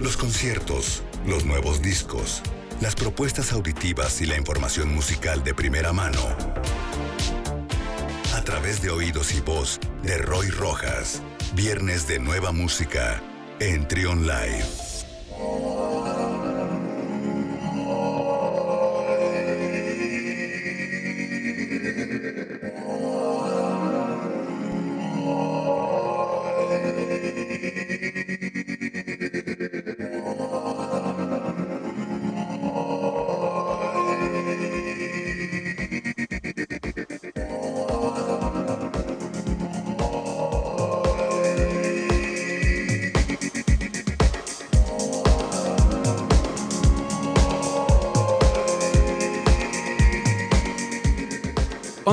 Los conciertos, los nuevos discos, las propuestas auditivas y la información musical de primera mano. A través de oídos y voz de Roy Rojas. Viernes de nueva música en Trion Live.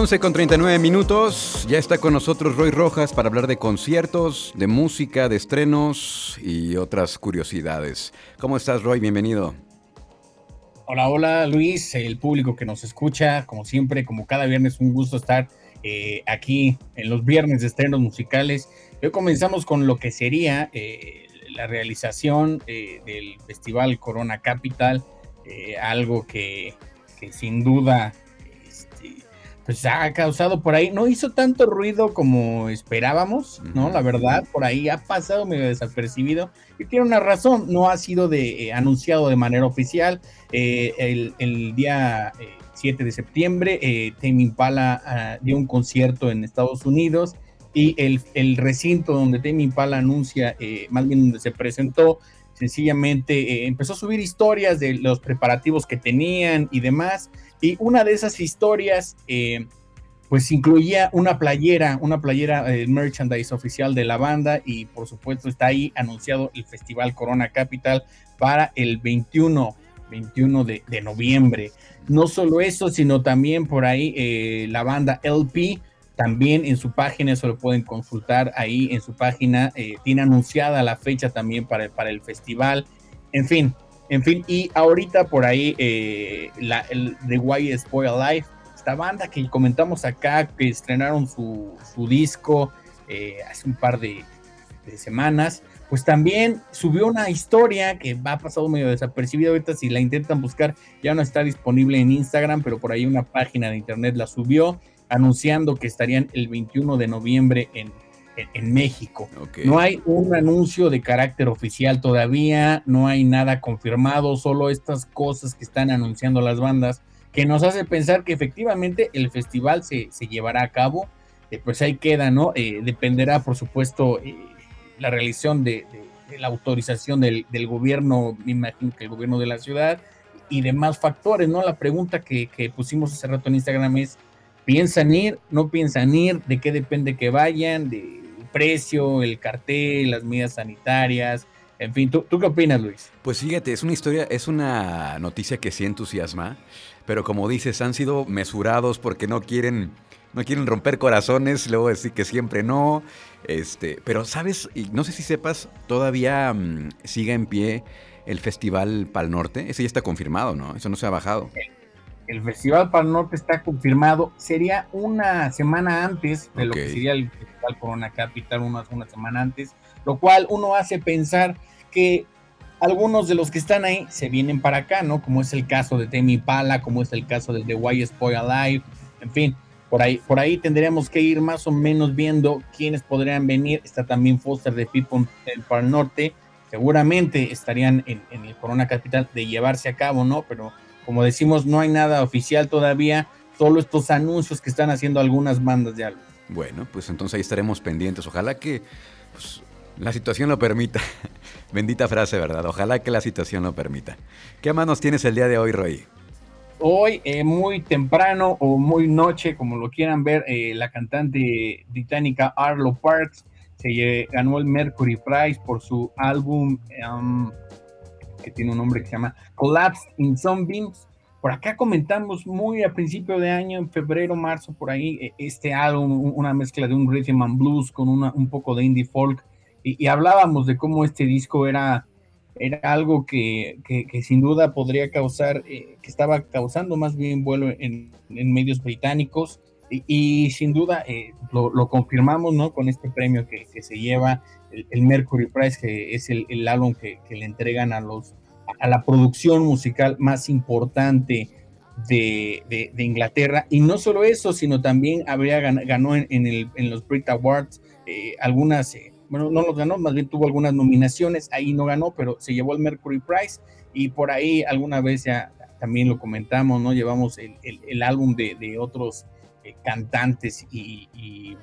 Con 39 minutos. Ya está con nosotros Roy Rojas para hablar de conciertos, de música, de estrenos y otras curiosidades. ¿Cómo estás, Roy? Bienvenido. Hola, hola, Luis, el público que nos escucha. Como siempre, como cada viernes, un gusto estar eh, aquí en los viernes de estrenos musicales. Hoy comenzamos con lo que sería eh, la realización eh, del Festival Corona Capital, algo que, que sin duda pues ha causado por ahí, no hizo tanto ruido como esperábamos, ¿no? La verdad, por ahí ha pasado medio desapercibido y tiene una razón, no ha sido de, eh, anunciado de manera oficial. Eh, el, día 7 eh, de septiembre, eh, Tame Impala ah, dio un concierto en Estados Unidos y el, el recinto donde Tame Impala anuncia, más bien donde se presentó, sencillamente empezó a subir historias de los preparativos que tenían y demás. Y una de esas historias, eh, pues incluía una playera, una playera eh, merchandise oficial de la banda y por supuesto está ahí anunciado el Festival Corona Capital para el 21, 21 de, noviembre. No solo eso, sino también por ahí eh, la banda LP, también en su página, eso lo pueden consultar ahí en su página, tiene anunciada la fecha también para, para el festival. En fin, en fin, y ahorita por ahí, eh, la, el The Why Spoil Life, esta banda que comentamos acá, que estrenaron su, disco eh, hace un par de, semanas, pues también subió una historia que va pasado medio desapercibida. Ahorita, si la intentan buscar, ya no está disponible en Instagram, pero por ahí una página de internet la subió anunciando que estarían el 21 de noviembre en en, México. No hay un anuncio de carácter oficial todavía, no hay nada confirmado, solo estas cosas que están anunciando las bandas, que nos hace pensar que efectivamente el festival se, llevará a cabo. Eh, pues ahí queda, ¿no? Eh, dependerá, por supuesto, eh, la realización de, la autorización del, gobierno, me imagino que el gobierno de la ciudad y demás factores, ¿no? La pregunta que, que pusimos hace rato en Instagram es, ¿piensan ir? ¿No piensan ir? ¿De qué depende que vayan? ¿De precio, el cartel, las medidas sanitarias. En fin, ¿tú, qué opinas, Luis? Pues fíjate, es una historia, es una noticia que sí entusiasma, pero como dices, han sido mesurados porque no quieren, no quieren romper corazones, luego decir que siempre no. Este, pero sabes, y no sé si sepas, todavía mm, sigue en pie el Festival Pal Norte. Ese ya está confirmado, ¿no? Eso no se ha bajado. El, Festival Pal Norte está confirmado. Sería una semana antes de lo que sería el Corona Capital una, una semana antes, lo cual uno hace pensar que algunos de los que están ahí se vienen para acá, ¿no? Como es el caso de Temi Pala, como es el caso de The Why Spoil Alive, en fin, por ahí, por ahí tendríamos que ir más o menos viendo quiénes podrían venir. Está también Foster de People del Par Norte, seguramente estarían en, en, el Corona Capital de llevarse a cabo, ¿no? Pero como decimos, no hay nada oficial todavía, solo estos anuncios que están haciendo algunas bandas de algo. Bueno, pues entonces ahí estaremos pendientes. Ojalá que pues, la situación lo permita. Bendita frase, ¿verdad? Ojalá que la situación lo permita. ¿Qué manos tienes el día de hoy, Roy? Hoy, eh, muy temprano o muy noche, como lo quieran ver, eh, la cantante británica Arlo Parks se ganó el Mercury Prize por su álbum um, que tiene un nombre que se llama Collapsed in Sunbeams por acá comentamos muy a principio de año, en febrero, marzo, por ahí, e, este álbum, una mezcla de un rhythm and blues con un poco de indie folk, y, hablábamos de cómo este disco era, era algo que, sin duda podría causar, eh, que estaba causando más bien vuelo en, medios británicos, Y, sin duda eh, lo, confirmamos, ¿no? Con este premio que, se lleva el, Mercury Prize, que es el, álbum que, le entregan a los a la producción musical más importante de, Inglaterra. Y no solo eso, sino también habría ganó en, en, los Brit Awards eh, algunas, eh, bueno, no los ganó, más bien tuvo algunas nominaciones, ahí no ganó, pero se llevó el Mercury Prize y por ahí alguna vez ya también lo comentamos, ¿no? Llevamos el, álbum de, otros eh, cantantes y,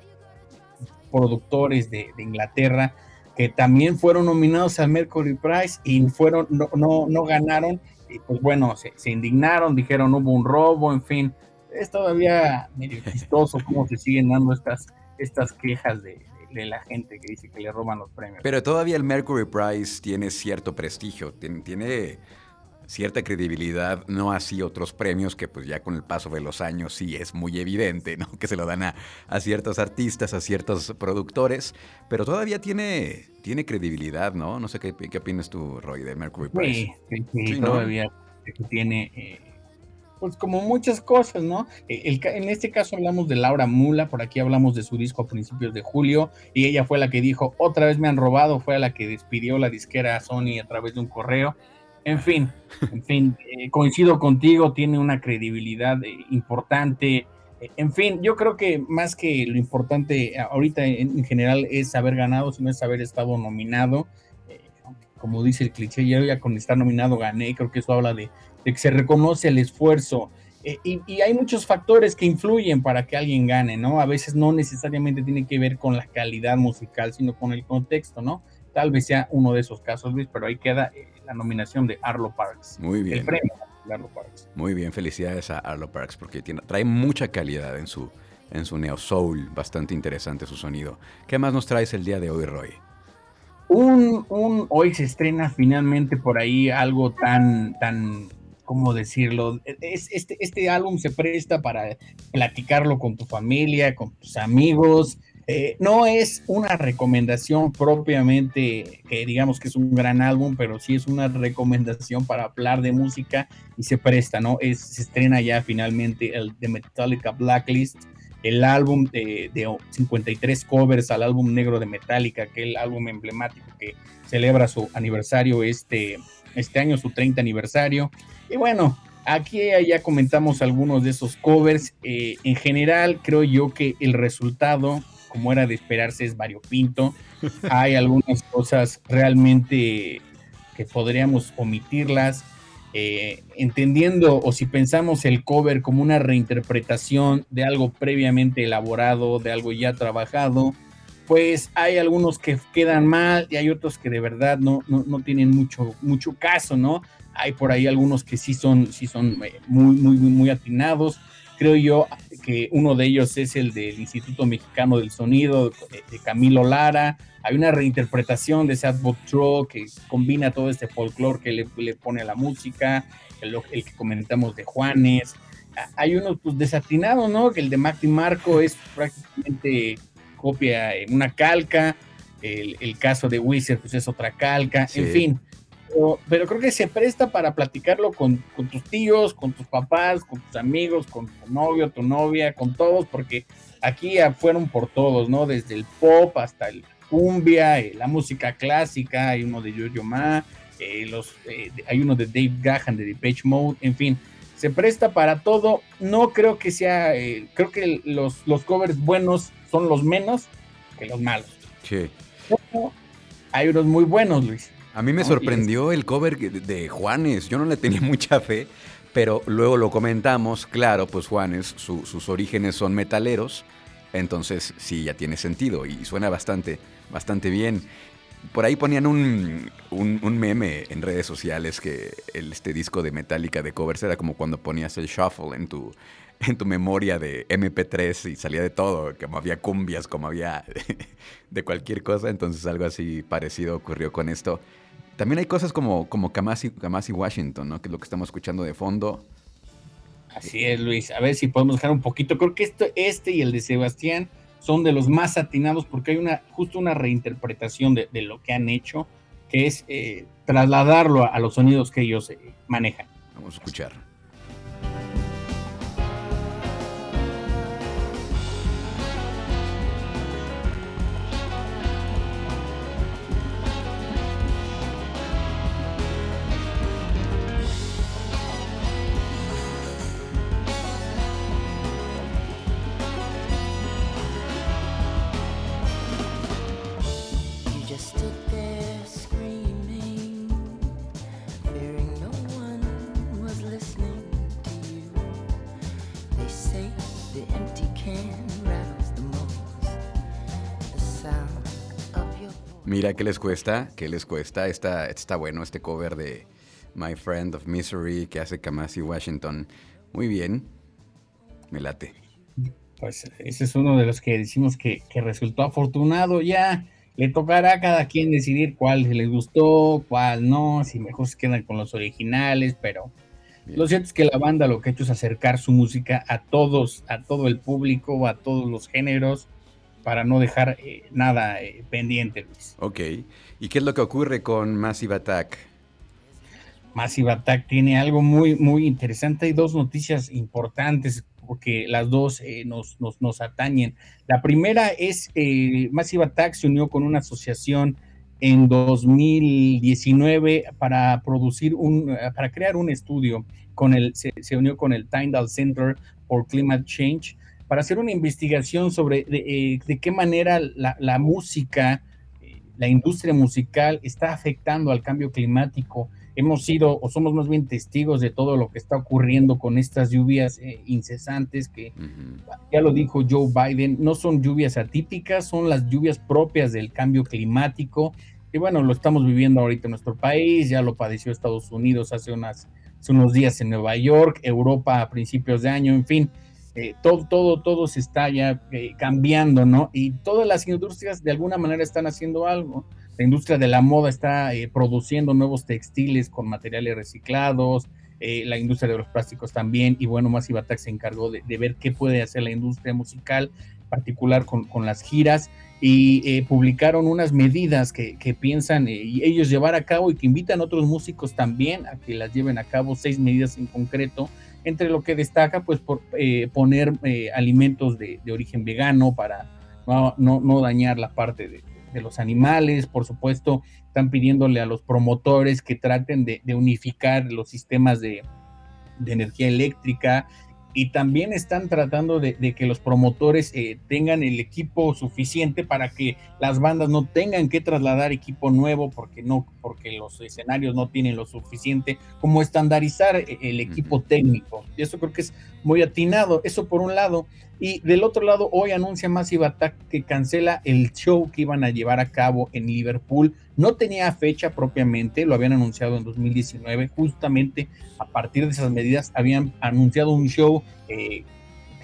productores de, Inglaterra que también fueron nominados al Mercury Prize y fueron, no, no, no ganaron, pues bueno, se, indignaron, dijeron hubo un robo, en fin, es todavía medio chistoso cómo se siguen dando estas, estas quejas de, la gente que dice que le roban los premios. Pero todavía el Mercury Prize tiene cierto prestigio, tiene, cierta credibilidad, no así otros premios que pues ya con el paso de los años sí es muy evidente, ¿no? Que se lo dan a, ciertos artistas, a ciertos productores, pero todavía tiene, tiene credibilidad, ¿no? No sé qué, qué opinas tú, Roy, de Mercury Prize. Sí, sí, todavía tiene... Eh, pues como muchas cosas, ¿no? E, en este caso hablamos de Laura Mula, por aquí hablamos de su disco a principios de julio, y ella fue la que dijo, otra vez me han robado, fue la que despidió la disquera Sony a través de un correo. En fin, en fin, eh, coincido contigo, tiene una credibilidad eh, importante. Eh, en fin, yo creo que más que lo importante ahorita en, general es haber ganado, sino es haber estado nominado. como dice el cliché, ya con estar nominado gané, creo que eso habla de, de que se reconoce el esfuerzo. Eh, y, hay muchos factores que influyen para que alguien gane, ¿no? A veces no necesariamente tiene que ver con la calidad musical, sino con el contexto, ¿no? Tal vez sea uno de esos casos, Luis, pero ahí queda la nominación de Arlo Parks. Muy bien. El premio de Arlo Parks. Muy bien, felicidades a Arlo Parks porque tiene, trae mucha calidad en su, en su neo soul, bastante interesante su sonido. ¿Qué más nos traes el día de hoy, Roy? Un, un, hoy se estrena finalmente por ahí algo tan, tan ¿cómo decirlo? Es, este, este álbum se presta para platicarlo con tu familia, con tus amigos. Eh, no es una recomendación propiamente que digamos que es un gran álbum, pero sí es una recomendación para hablar de música y se presta, ¿no? Es, se estrena ya finalmente el de Metallica Blacklist, el álbum de, de 53 covers al álbum negro de Metallica, aquel álbum emblemático que celebra su aniversario este, este año, su 30 aniversario. Y bueno, aquí ya comentamos algunos de esos covers. Eh, en general, creo yo que el resultado, como era de esperarse, es variopinto. Hay algunas cosas realmente que podríamos omitirlas. Eh, entendiendo o si pensamos el cover como una reinterpretación de algo previamente elaborado, de algo ya trabajado, pues hay algunos que quedan mal y hay otros que de verdad no, no, no tienen mucho, mucho caso, ¿no? Hay por ahí algunos que sí son, sí son eh, muy, muy, muy atinados. Creo yo que uno de ellos es el del Instituto Mexicano del Sonido de Camilo Lara. Hay una reinterpretación de Sadbot Tro que combina todo este folclore que le, le, pone a la música, el, el, que comentamos de Juanes. Hay uno pues, desatinados, ¿no? Que el de Macti Marco es prácticamente copia, una calca. El, el caso de Wizard pues es otra calca. En fin, pero, creo que se presta para platicarlo con, tus tíos, con tus papás, con tus amigos, con tu novio, tu novia, con todos, porque aquí fueron por todos, ¿no? Desde el pop hasta el cumbia, eh, la música clásica, hay uno de Yo-Yo Ma, eh, los, eh, hay uno de Dave Gahan de Depeche Mode, en fin, se presta para todo. No creo que sea, creo que los, los covers buenos son los menos que los malos. Sí. hay unos muy buenos, Luis. A mí me sorprendió el cover de Juanes. Yo no le tenía mucha fe, pero luego lo comentamos. Claro, pues Juanes, sus orígenes son metaleros. Entonces sí, ya tiene sentido y suena bastante, bastante bien. Por ahí ponían un, un, meme en redes sociales que el, este disco de Metallica de covers era como cuando ponías el shuffle en tu, en tu memoria de MP3 y salía de todo, como había cumbias, como había de cualquier cosa. Entonces algo así parecido ocurrió con esto. También hay cosas como, como Kamasi, Kamasi Washington, ¿no? Que es lo que estamos escuchando de fondo. Así es, Luis. A ver si podemos dejar un poquito. Creo que esto, este y el de Sebastián son de los más atinados porque hay una justo una reinterpretación de, lo que han hecho, que es eh, trasladarlo a, los sonidos que ellos eh, manejan. Vamos a escuchar. Mira, ¿qué les cuesta? ¿Qué les cuesta? Está, está bueno este cover de My Friend of Misery que hace Kamasi Washington. Muy bien. Me late. Pues ese es uno de los que decimos que, resultó afortunado. Ya le tocará a cada quien decidir cuál les gustó, cuál no, si mejor se quedan con los originales, pero lo cierto es que la banda lo que ha hecho es acercar su música a todos, a todo el público, a todos los géneros, para no dejar eh, nada eh, pendiente, Luis. Ok. ¿Y qué es lo que ocurre con Massive Attack? Massive Attack tiene algo muy, muy interesante. Hay dos noticias importantes porque las dos eh, nos, nos, atañen. La primera es eh, Massive Attack se unió con una asociación en 2019 para producir un, eh, para crear un estudio con el, se, unió con el Tyndall Center for Climate Change para hacer una investigación sobre de, de qué manera la, la música, la industria musical está afectando al cambio climático hemos sido o somos más bien testigos de todo lo que está ocurriendo con estas lluvias eh, incesantes que ya lo dijo Joe Biden, no son lluvias atípicas, son las lluvias propias del cambio climático. Y bueno, lo estamos viviendo ahorita en nuestro país, ya lo padeció Estados Unidos hace, unas, unos días en Nueva York, Europa a principios de año, en fin. Eh, todo, todo, todo se está ya eh, cambiando, ¿no? Y todas las industrias de alguna manera están haciendo algo la industria de la moda está eh, produciendo nuevos textiles con materiales reciclados, eh, la industria de los plásticos también, y bueno, Massive Attack se encargó de, ver qué puede hacer la industria musical, particular con, las giras, y eh, publicaron unas medidas que, piensan ellos llevar a cabo y que invitan a otros músicos también a que las lleven a cabo, seis medidas en concreto, entre lo que destaca, pues, por poner alimentos de, origen vegano para no, dañar la parte de los animales, por supuesto, están pidiéndole a los promotores que traten de, unificar los sistemas de, energía eléctrica y también están tratando de, que los promotores eh, tengan el equipo suficiente para que las bandas no tengan que trasladar equipo nuevo porque no porque los escenarios no tienen lo suficiente como estandarizar eh, el equipo técnico. Y eso creo que es muy atinado. Eso por un lado y del otro lado, hoy anuncia Massive Attack que cancela el show que iban a llevar a cabo en Liverpool. No tenía fecha propiamente, lo habían anunciado en 2019. Justamente a partir de esas medidas habían anunciado un show eh,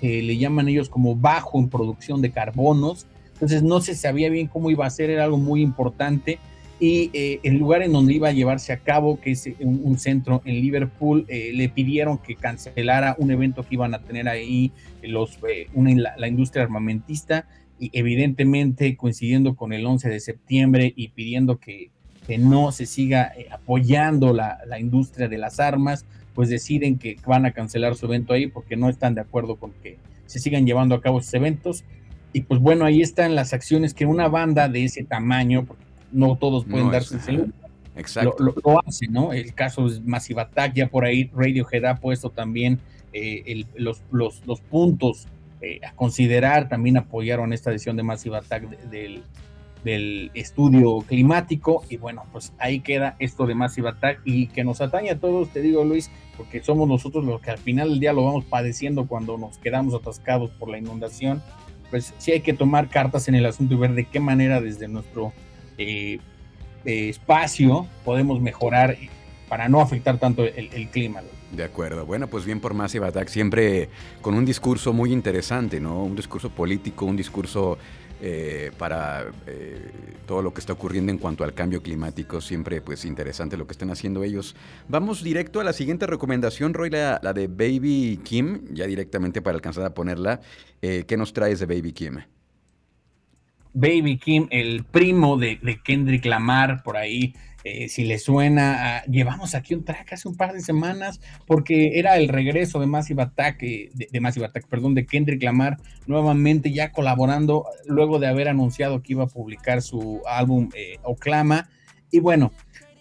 que le llaman ellos como bajo en producción de carbonos. Entonces no se sabía bien cómo iba a ser, era algo muy importante y eh, el lugar en donde iba a llevarse a cabo, que es un, centro en Liverpool, eh, le pidieron que cancelara un evento que iban a tener ahí los, eh, la, industria armamentista y evidentemente coincidiendo con el 11 de septiembre y pidiendo que, que no se siga apoyando la, la, industria de las armas, pues deciden que van a cancelar su evento ahí porque no están de acuerdo con que se sigan llevando a cabo esos eventos. Y pues bueno, ahí están las acciones que una banda de ese tamaño, porque no todos pueden darse ese lujo. Exacto. Lo, lo, hace, ¿no? El caso es Massive Attack, ya por ahí Radiohead ha puesto también eh, los, los, los, puntos eh, a considerar, también apoyaron esta decisión de Massive Attack del, del estudio climático y bueno, pues ahí queda esto de Massive Attack y que nos atañe a todos, te digo Luis, porque somos nosotros los que al final del día lo vamos padeciendo cuando nos quedamos atascados por la inundación, pues sí hay que tomar cartas en el asunto y ver de qué manera desde nuestro eh, espacio podemos mejorar para no afectar tanto el, clima. De acuerdo. Bueno, pues bien por Massive Attack, siempre con un discurso muy interesante, ¿no? Un discurso político, un discurso eh, para eh, todo lo que está ocurriendo en cuanto al cambio climático. Siempre, pues, interesante lo que están haciendo ellos. Vamos directo a la siguiente recomendación, Roy, la, la de Baby Kim, ya directamente para alcanzar a ponerla. ¿Qué nos traes de Baby Kim? Baby Kim, el primo de, Kendrick Lamar, por ahí, eh, si le suena, llevamos aquí un track hace un par de semanas, porque era el regreso de Massive Attack, eh, de, Massive Attack, perdón, de Kendrick Lamar, nuevamente ya colaborando, luego de haber anunciado que iba a publicar su álbum eh, Oclama. Y bueno,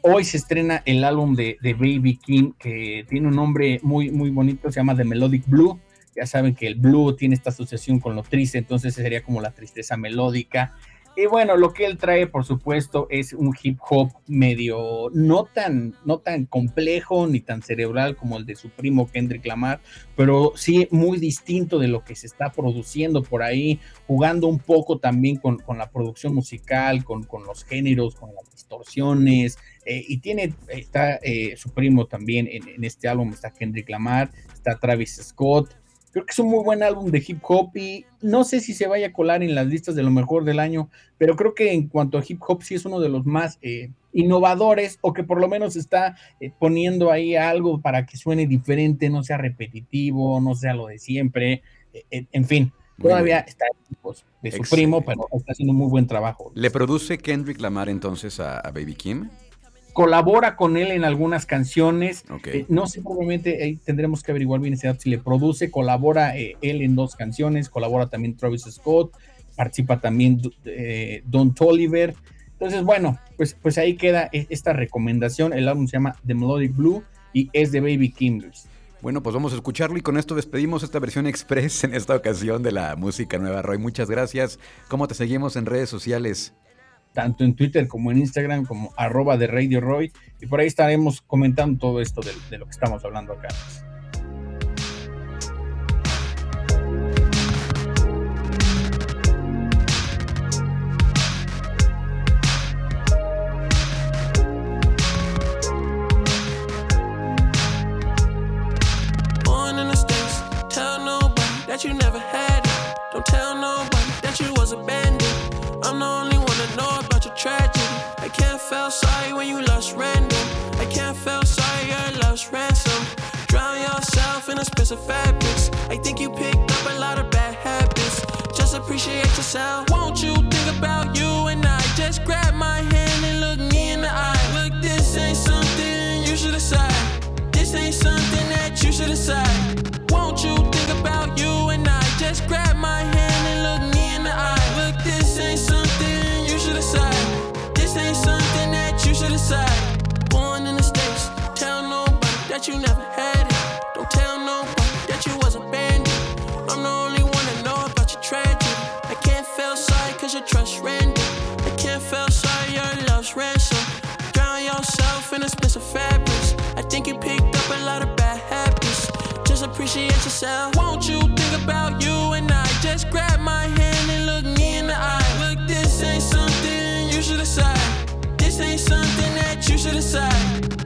hoy se estrena el álbum de, de, Baby Kim, que tiene un nombre muy, muy bonito, se llama The Melodic Blue ya saben que el blue tiene esta asociación con lo triste, entonces sería como la tristeza melódica. Y bueno, lo que él trae, por supuesto, es un hip hop medio no tan, no tan complejo ni tan cerebral como el de su primo Kendrick Lamar, pero sí muy distinto de lo que se está produciendo por ahí, jugando un poco también con, la producción musical, con, los géneros, con las distorsiones. Eh, y tiene, está eh, su primo también en, en este álbum, está Kendrick Lamar, está Travis Scott. Creo que es un muy buen álbum de hip hop y no sé si se vaya a colar en las listas de lo mejor del año, pero creo que en cuanto a hip hop sí es uno de los más eh, innovadores o que por lo menos está eh, poniendo ahí algo para que suene diferente, no sea repetitivo, no sea lo de siempre, eh, en fin. Todavía está pues, de su primo, pero está haciendo muy buen trabajo. ¿Le produce Kendrick Lamar entonces a Baby Kim? Colabora con él en algunas canciones. Eh, no sé, probablemente tendremos que averiguar bien ese dato si le produce, colabora eh, él en dos canciones, colabora también Travis Scott, participa también eh, Don Toliver. Entonces, bueno, pues, pues ahí queda esta recomendación. El álbum se llama The Melodic Blue y es de Baby Kimblers. Bueno, pues vamos a escucharlo y con esto despedimos esta versión express en esta ocasión de la música nueva. Roy, muchas gracias. ¿Cómo te seguimos en redes sociales? Tanto en Twitter como en Instagram, como arroba de Radio Roy, y por ahí estaremos comentando todo esto de, de lo que estamos hablando acá. Feel sorry when you lost random. I can't feel sorry your love's ransom. Drown yourself in a space of fabrics. I think you picked up a lot of bad habits. Just appreciate yourself. Won't you think about you and I? Just grab my hand and look me in the eye. Look, this ain't something you should decide. This ain't something that you should decide. You never had it. Don't tell nobody that you was abandoned. I'm the only one that know about your tragedy. I can't feel sorry cause your trust random. I can't feel sorry your love's ransom. Drown yourself in a expensive fabrics. I think you picked up a lot of bad habits. Just appreciate yourself. Won't you think about you and I? Just grab my hand and look me in the eye. Look, this ain't something you should decide This ain't something that you should decide.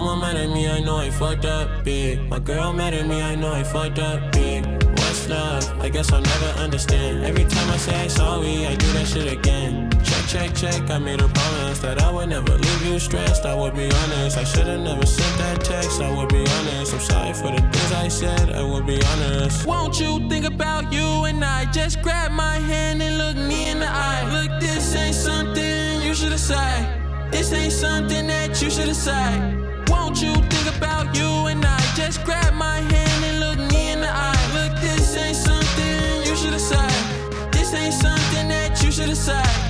Mama mad at me, I know I fucked up big. My girl mad at me, I know I fucked up big. What's love? I guess I'll never understand. Every time I say sorry, I do that shit again check, check. Check. I made a promise that I would never leave you stressed. I would be honest. I should've never sent that text. I would be honest. I'm sorry for the things I said. I would be honest. Won't you think about you and I? Just grab my hand and look me in the eye. Look, this ain't something you should decide. This ain't something that you should decide. Won't you think about you and I? Just grab my hand and look me in the eye. Look, this ain't something you should decide. This ain't something that you should decide.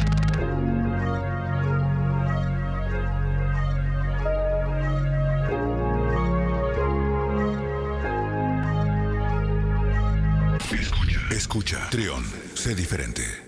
Escucha, Trión, sé diferente.